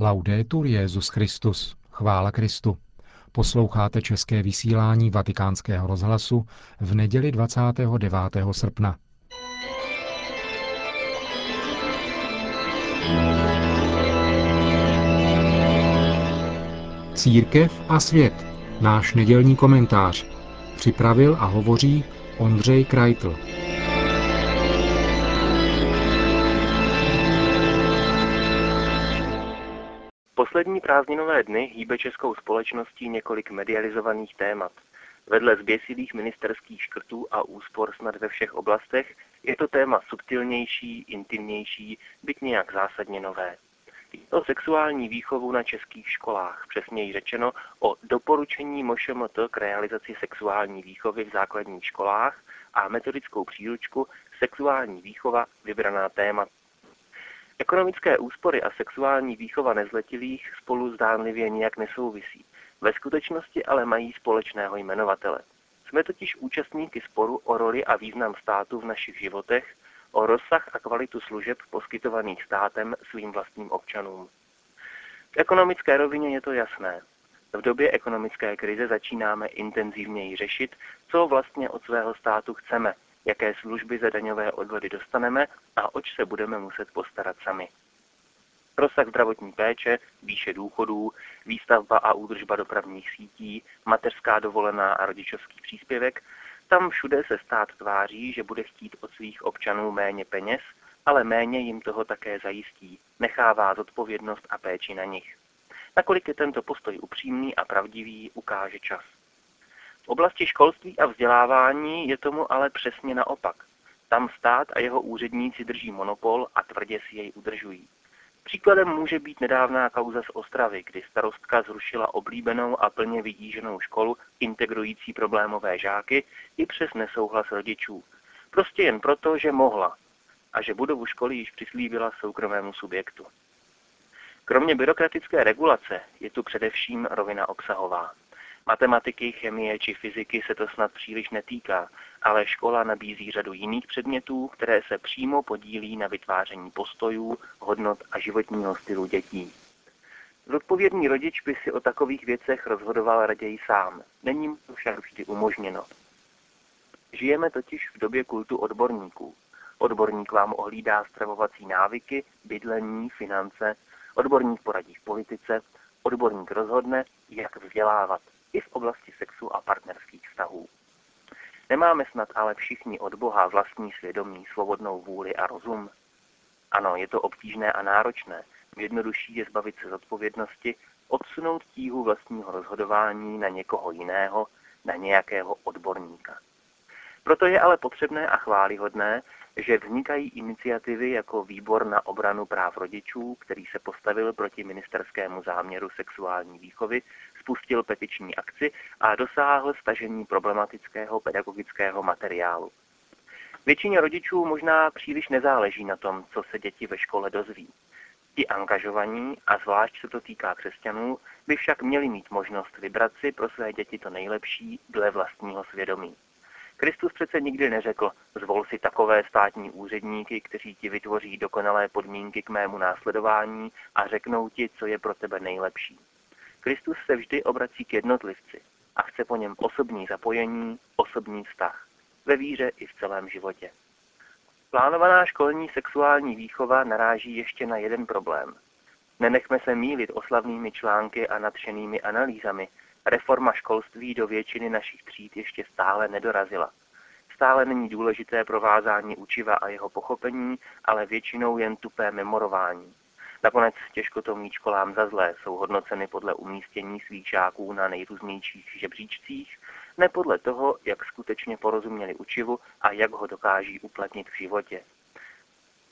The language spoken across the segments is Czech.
Laudetur Jezus Christus. Chvála Kristu. Posloucháte české vysílání Vatikánského rozhlasu v neděli 29. srpna. Církev a svět. Náš nedělní komentář. Připravil a hovoří Ondřej Krajtl. Poslední prázdninové dny hýbe českou společností několik medializovaných témat. Vedle zběsilých ministerských škrtů a úspor snad ve všech oblastech je to téma subtilnější, intimnější, byť nějak zásadně nové. O sexuální výchovu na českých školách, přesněji řečeno o doporučení MŠMT k realizaci sexuální výchovy v základních školách a metodickou příručku Sexuální výchova vybraná téma Ekonomické úspory a sexuální výchova nezletilých spolu zdánlivě nijak nesouvisí. Ve skutečnosti ale mají společného jmenovatele. Jsme totiž účastníky sporu o roli a význam státu v našich životech, o rozsah a kvalitu služeb poskytovaných státem svým vlastním občanům. V ekonomické rovině je to jasné. V době ekonomické krize začínáme intenzivněji řešit, co vlastně od svého státu chceme – jaké služby za daňové odvody dostaneme a oč se budeme muset postarat sami. Rozsah zdravotní péče, výše důchodů, výstavba a údržba dopravních sítí, mateřská dovolená a rodičovský příspěvek, tam všude se stát tváří, že bude chtít od svých občanů méně peněz, ale méně jim toho také zajistí, nechává zodpovědnost a péči na nich. Nakolik je tento postoj upřímný a pravdivý, ukáže čas. V oblasti školství a vzdělávání je tomu ale přesně naopak. Tam stát a jeho úředníci drží monopol a tvrdě si jej udržují. Příkladem může být nedávná kauza z Ostravy, kdy starostka zrušila oblíbenou a plně vydíženou školu integrující problémové žáky i přes nesouhlas rodičů. Prostě jen proto, že mohla a že budovu školy již přislíbila soukromému subjektu. Kromě byrokratické regulace je tu především rovina obsahová. Matematiky, chemie či fyziky se to snad příliš netýká, ale škola nabízí řadu jiných předmětů, které se přímo podílí na vytváření postojů, hodnot a životního stylu dětí. Zodpovědný rodič by si o takových věcech rozhodoval raději sám. Není mu to však vždy umožněno. Žijeme totiž v době kultu odborníků. Odborník vám ohlídá stravovací návyky, bydlení, finance, odborník poradí v politice, odborník rozhodne, jak vzdělávat i v oblasti sexu a partnerských vztahů. Nemáme snad ale všichni od Boha vlastní svědomí, svobodnou vůli a rozum? Ano, je to obtížné a náročné. Jednodušší je zbavit se zodpovědnosti, odsunout tíhu vlastního rozhodování na někoho jiného, na nějakého odborníka. Proto je ale potřebné a chválihodné, že vznikají iniciativy jako Výbor na obranu práv rodičů, který se postavil proti ministerskému záměru sexuální výchovy, spustil petiční akci a dosáhl stažení problematického pedagogického materiálu. Většině rodičů možná příliš nezáleží na tom, co se děti ve škole dozví. Ti angažovaní, a zvlášť se to týká křesťanů, by však měli mít možnost vybrat si pro své děti to nejlepší dle vlastního svědomí. Kristus přece nikdy neřekl, zvol si takové státní úředníky, kteří ti vytvoří dokonalé podmínky k mému následování a řeknou ti, co je pro tebe nejlepší. Kristus se vždy obrací k jednotlivci a chce po něm osobní zapojení, osobní vztah. Ve víře i v celém životě. Plánovaná školní sexuální výchova naráží ještě na jeden problém. Nenechme se mílit oslavnými články a nadšenými analýzami, Reforma školství do většiny našich tříd ještě stále nedorazila. Stále není důležité provázání učiva a jeho pochopení, ale většinou jen tupé memorování. Nakonec těžko to mít školám za zlé, jsou hodnoceny podle umístění svých žáků na nejrůznějších žebříčcích, ne podle toho, jak skutečně porozuměli učivu a jak ho dokáží uplatnit v životě.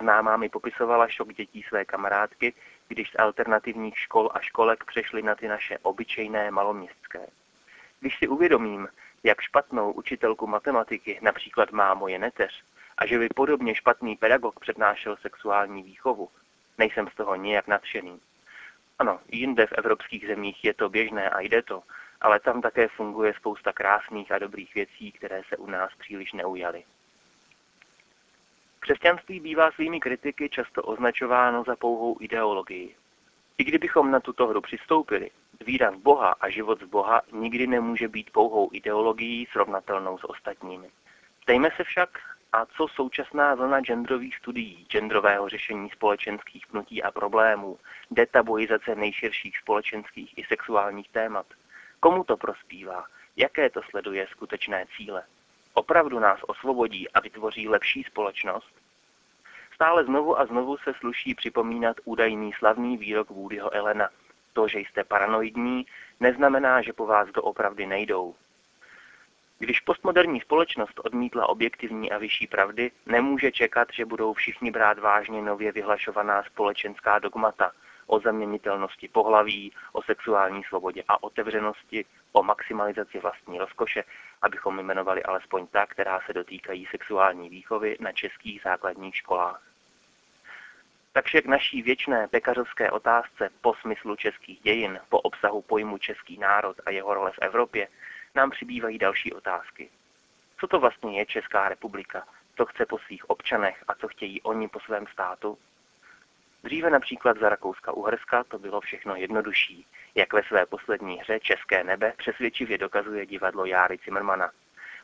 Známá mi popisovala šok dětí své kamarádky, když z alternativních škol a školek přešly na ty naše obyčejné maloměstské. Když si uvědomím, jak špatnou učitelku matematiky například má moje neteř a že by podobně špatný pedagog přednášel sexuální výchovu, nejsem z toho nijak nadšený. Ano, jinde v evropských zemích je to běžné a jde to, ale tam také funguje spousta krásných a dobrých věcí, které se u nás příliš neujaly. Křesťanství bývá svými kritiky často označováno za pouhou ideologii. I kdybychom na tuto hru přistoupili, víra v Boha a život z Boha nikdy nemůže být pouhou ideologií srovnatelnou s ostatními. Ptejme se však, a co současná vlna genderových studií, genderového řešení společenských pnutí a problémů, detabuizace nejširších společenských i sexuálních témat? Komu to prospívá? Jaké to sleduje skutečné cíle? Opravdu nás osvobodí a vytvoří lepší společnost? Stále znovu a znovu se sluší připomínat údajný slavný výrok Woodyho Elena. To, že jste paranoidní, neznamená, že po vás doopravdy nejdou. Když postmoderní společnost odmítla objektivní a vyšší pravdy, nemůže čekat, že budou všichni brát vážně nově vyhlašovaná společenská dogmata o zaměnitelnosti pohlaví, o sexuální svobodě a otevřenosti, o maximalizaci vlastní rozkoše, abychom jmenovali alespoň ta, která se dotýkají sexuální výchovy na českých základních školách. Takže k naší věčné pekařovské otázce po smyslu českých dějin, po obsahu pojmu český národ a jeho role v Evropě, nám přibývají další otázky. Co to vlastně je Česká republika? Co chce po svých občanech a co chtějí oni po svém státu? Dříve například za Rakouska-Uherska to bylo všechno jednodušší, jak ve své poslední hře České nebe přesvědčivě dokazuje divadlo Járy Zimmermana.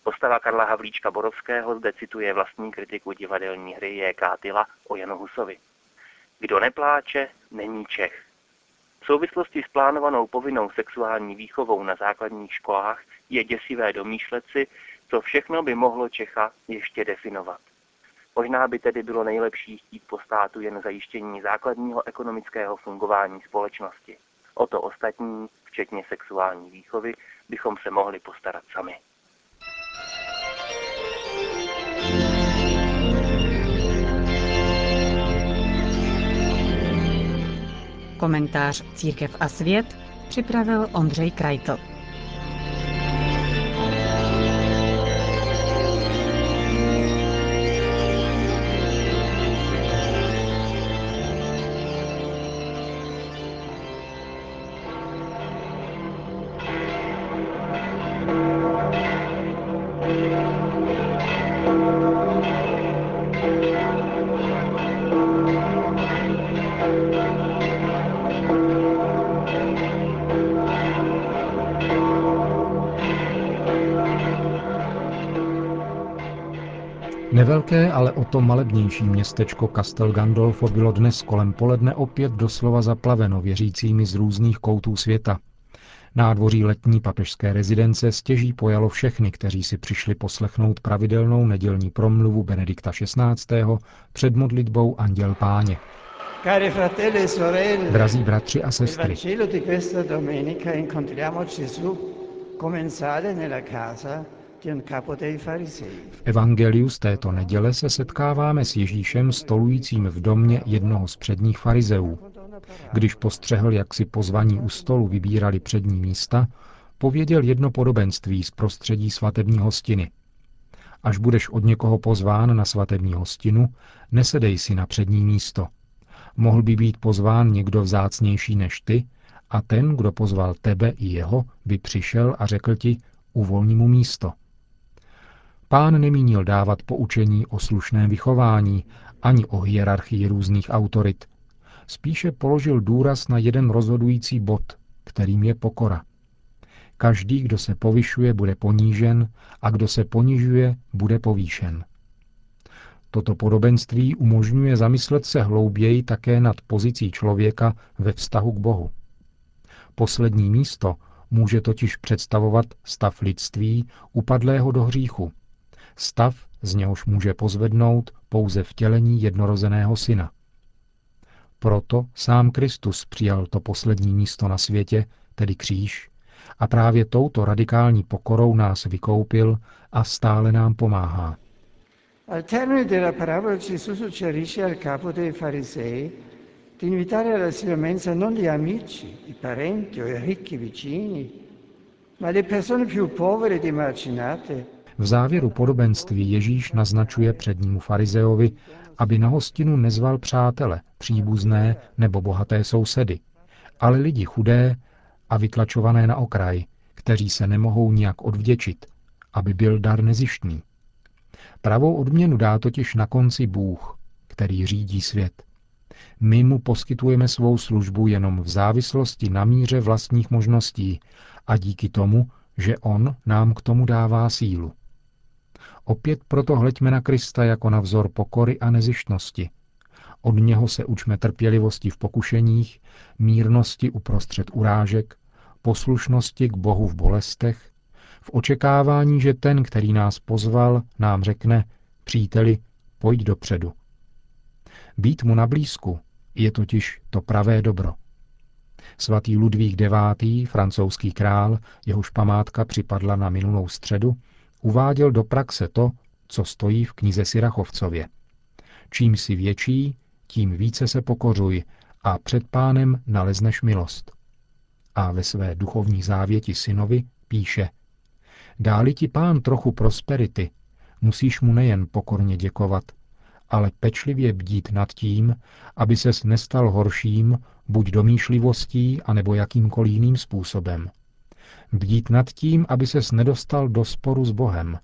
Postava Karla Havlíčka Borovského zde cituje vlastní kritiku divadelní hry J.K. Tyla o Janu Husovi. Kdo nepláče, není Čech. V souvislosti s plánovanou povinnou sexuální výchovou na základních školách je děsivé domýšlet si, co všechno by mohlo Čecha ještě definovat. Možná by tedy bylo nejlepší chtít po státu jen zajištění základního ekonomického fungování společnosti. O to ostatní, včetně sexuální výchovy, bychom se mohli postarat sami. Komentář Církev a svět připravil Ondřej Krajtl. Nevelké, ale o to malebnější městečko Castel Gandolfo bylo dnes kolem poledne opět doslova zaplaveno věřícími z různých koutů světa. Nádvoří letní papežské rezidence stěží pojalo všechny, kteří si přišli poslechnout pravidelnou nedělní promluvu Benedikta XVI. před modlitbou Anděl Páně. E Drazí bratři a sestry, v evangeliu z této neděle se setkáváme s Ježíšem stolujícím v domě jednoho z předních farizeů. Když postřehl, jak si pozvaní u stolu vybírali přední místa, pověděl jedno podobenství z prostředí svatební hostiny. Až budeš od někoho pozván na svatební hostinu, nesedej si na přední místo. Mohl by být pozván někdo vzácnější než ty, a ten, kdo pozval tebe i jeho, by přišel a řekl ti, uvolni mu místo – Pán nemínil dávat poučení o slušném vychování ani o hierarchii různých autorit. Spíše položil důraz na jeden rozhodující bod, kterým je pokora. Každý, kdo se povyšuje, bude ponížen a kdo se ponižuje, bude povýšen. Toto podobenství umožňuje zamyslet se hlouběji také nad pozicí člověka ve vztahu k Bohu. Poslední místo může totiž představovat stav lidství upadlého do hříchu, stav, z něhož může pozvednout pouze vtělení jednorozeného syna. Proto sám Kristus přijal to poslední místo na světě, tedy kříž, a právě touto radikální pokorou nás vykoupil a stále nám pomáhá. Al termine della parabola Gesù suggerisce al capo dei farisei di invitare alla sua mensa non gli amici, i parenti o i ricchi vicini, ma le persone più povere ed emarginate, v závěru podobenství Ježíš naznačuje přednímu farizeovi, aby na hostinu nezval přátele, příbuzné nebo bohaté sousedy, ale lidi chudé a vytlačované na okraj, kteří se nemohou nijak odvděčit, aby byl dar nezištný. Pravou odměnu dá totiž na konci Bůh, který řídí svět. My mu poskytujeme svou službu jenom v závislosti na míře vlastních možností a díky tomu, že on nám k tomu dává sílu. Opět proto hleďme na Krista jako na vzor pokory a nezištnosti. Od něho se učme trpělivosti v pokušeních, mírnosti uprostřed urážek, poslušnosti k Bohu v bolestech, v očekávání, že ten, který nás pozval, nám řekne, příteli, pojď dopředu. Být mu na blízku je totiž to pravé dobro. Svatý Ludvík IX., francouzský král, jehož památka připadla na minulou středu, uváděl do praxe to, co stojí v knize Sirachovcově. Čím si větší, tím více se pokořuj a před pánem nalezneš milost. A ve své duchovní závěti synovi píše Dáli ti pán trochu prosperity, musíš mu nejen pokorně děkovat, ale pečlivě bdít nad tím, aby ses nestal horším, buď domýšlivostí, anebo jakýmkoliv jiným způsobem. Bdít nad tím, aby ses nedostal do sporu s Bohem,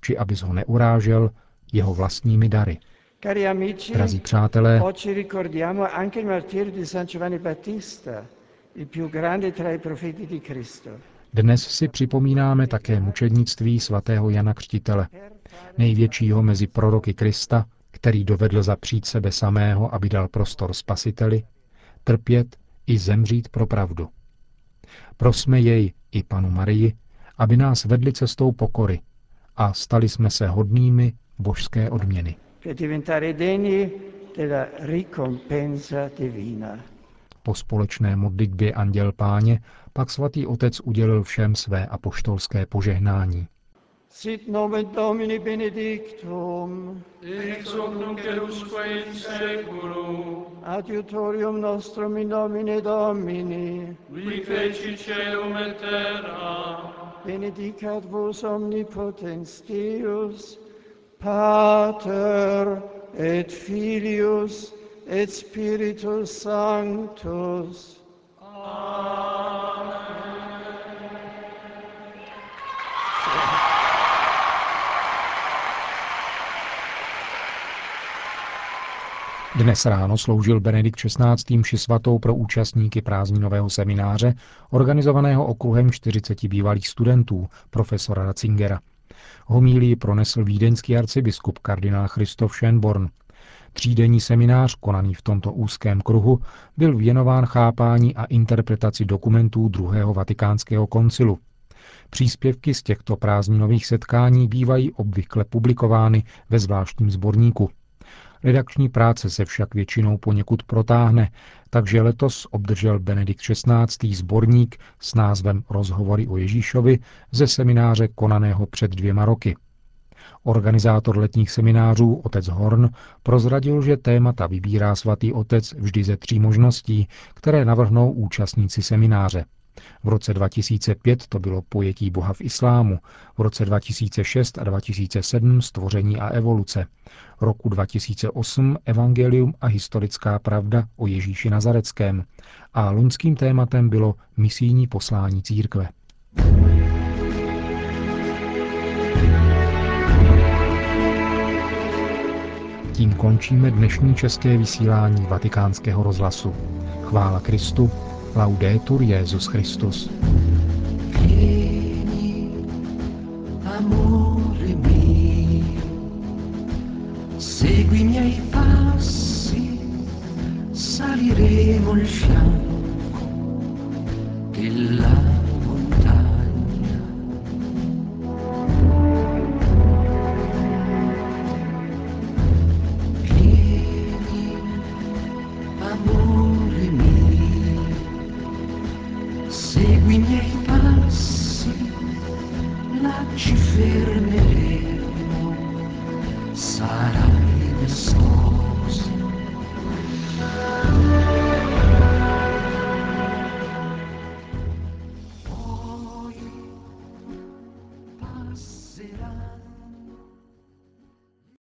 či abys ho neurážel jeho vlastními dary. Cari amici, Drazí přátelé, oggi ricordiamo anche il martirio di San Giovanni Battista, il più grande tra i profeti di Cristo. dnes si připomínáme také mučednictví svatého Jana Křtitele, největšího mezi proroky Krista, který dovedl zapřít sebe samého, aby dal prostor spasiteli, trpět i zemřít pro pravdu. Prosme jej i panu Marii, aby nás vedli cestou pokory a stali jsme se hodnými božské odměny. Po společné modlitbě Anděl Páně pak svatý otec udělil všem své apoštolské požehnání. Sit nomen Domini benedictum, ex hoc nunc et usque in seculum, adiutorium nostrum in nomine Domini, qui feci celum et terra, benedicat vos omnipotens Deus, Pater et Filius et Spiritus Sanctus. Dnes ráno sloužil Benedikt XVI. mši svatou pro účastníky prázdninového semináře, organizovaného okruhem 40 bývalých studentů, profesora Ratzingera. Homílii pronesl vídeňský arcibiskup kardinál Christoph Schönborn. Třídenní seminář, konaný v tomto úzkém kruhu, byl věnován chápání a interpretaci dokumentů druhého vatikánského koncilu. Příspěvky z těchto prázdninových setkání bývají obvykle publikovány ve zvláštním sborníku. Redakční práce se však většinou poněkud protáhne, takže letos obdržel Benedikt XVI. sborník s názvem Rozhovory o Ježíšovi ze semináře konaného před dvěma roky. Organizátor letních seminářů, otec Horn, prozradil, že témata vybírá svatý otec vždy ze tří možností, které navrhnou účastníci semináře. V roce 2005 to bylo pojetí Boha v islámu, v roce 2006 a 2007 stvoření a evoluce, roku 2008 evangelium a historická pravda o Ježíši Nazareckém a loňským tématem bylo misijní poslání církve. Tím končíme dnešní české vysílání vatikánského rozhlasu. Chvála Kristu, laudetur Jezus Christus. Vieni, amore mio, segui i miei passi, saliremo il fianco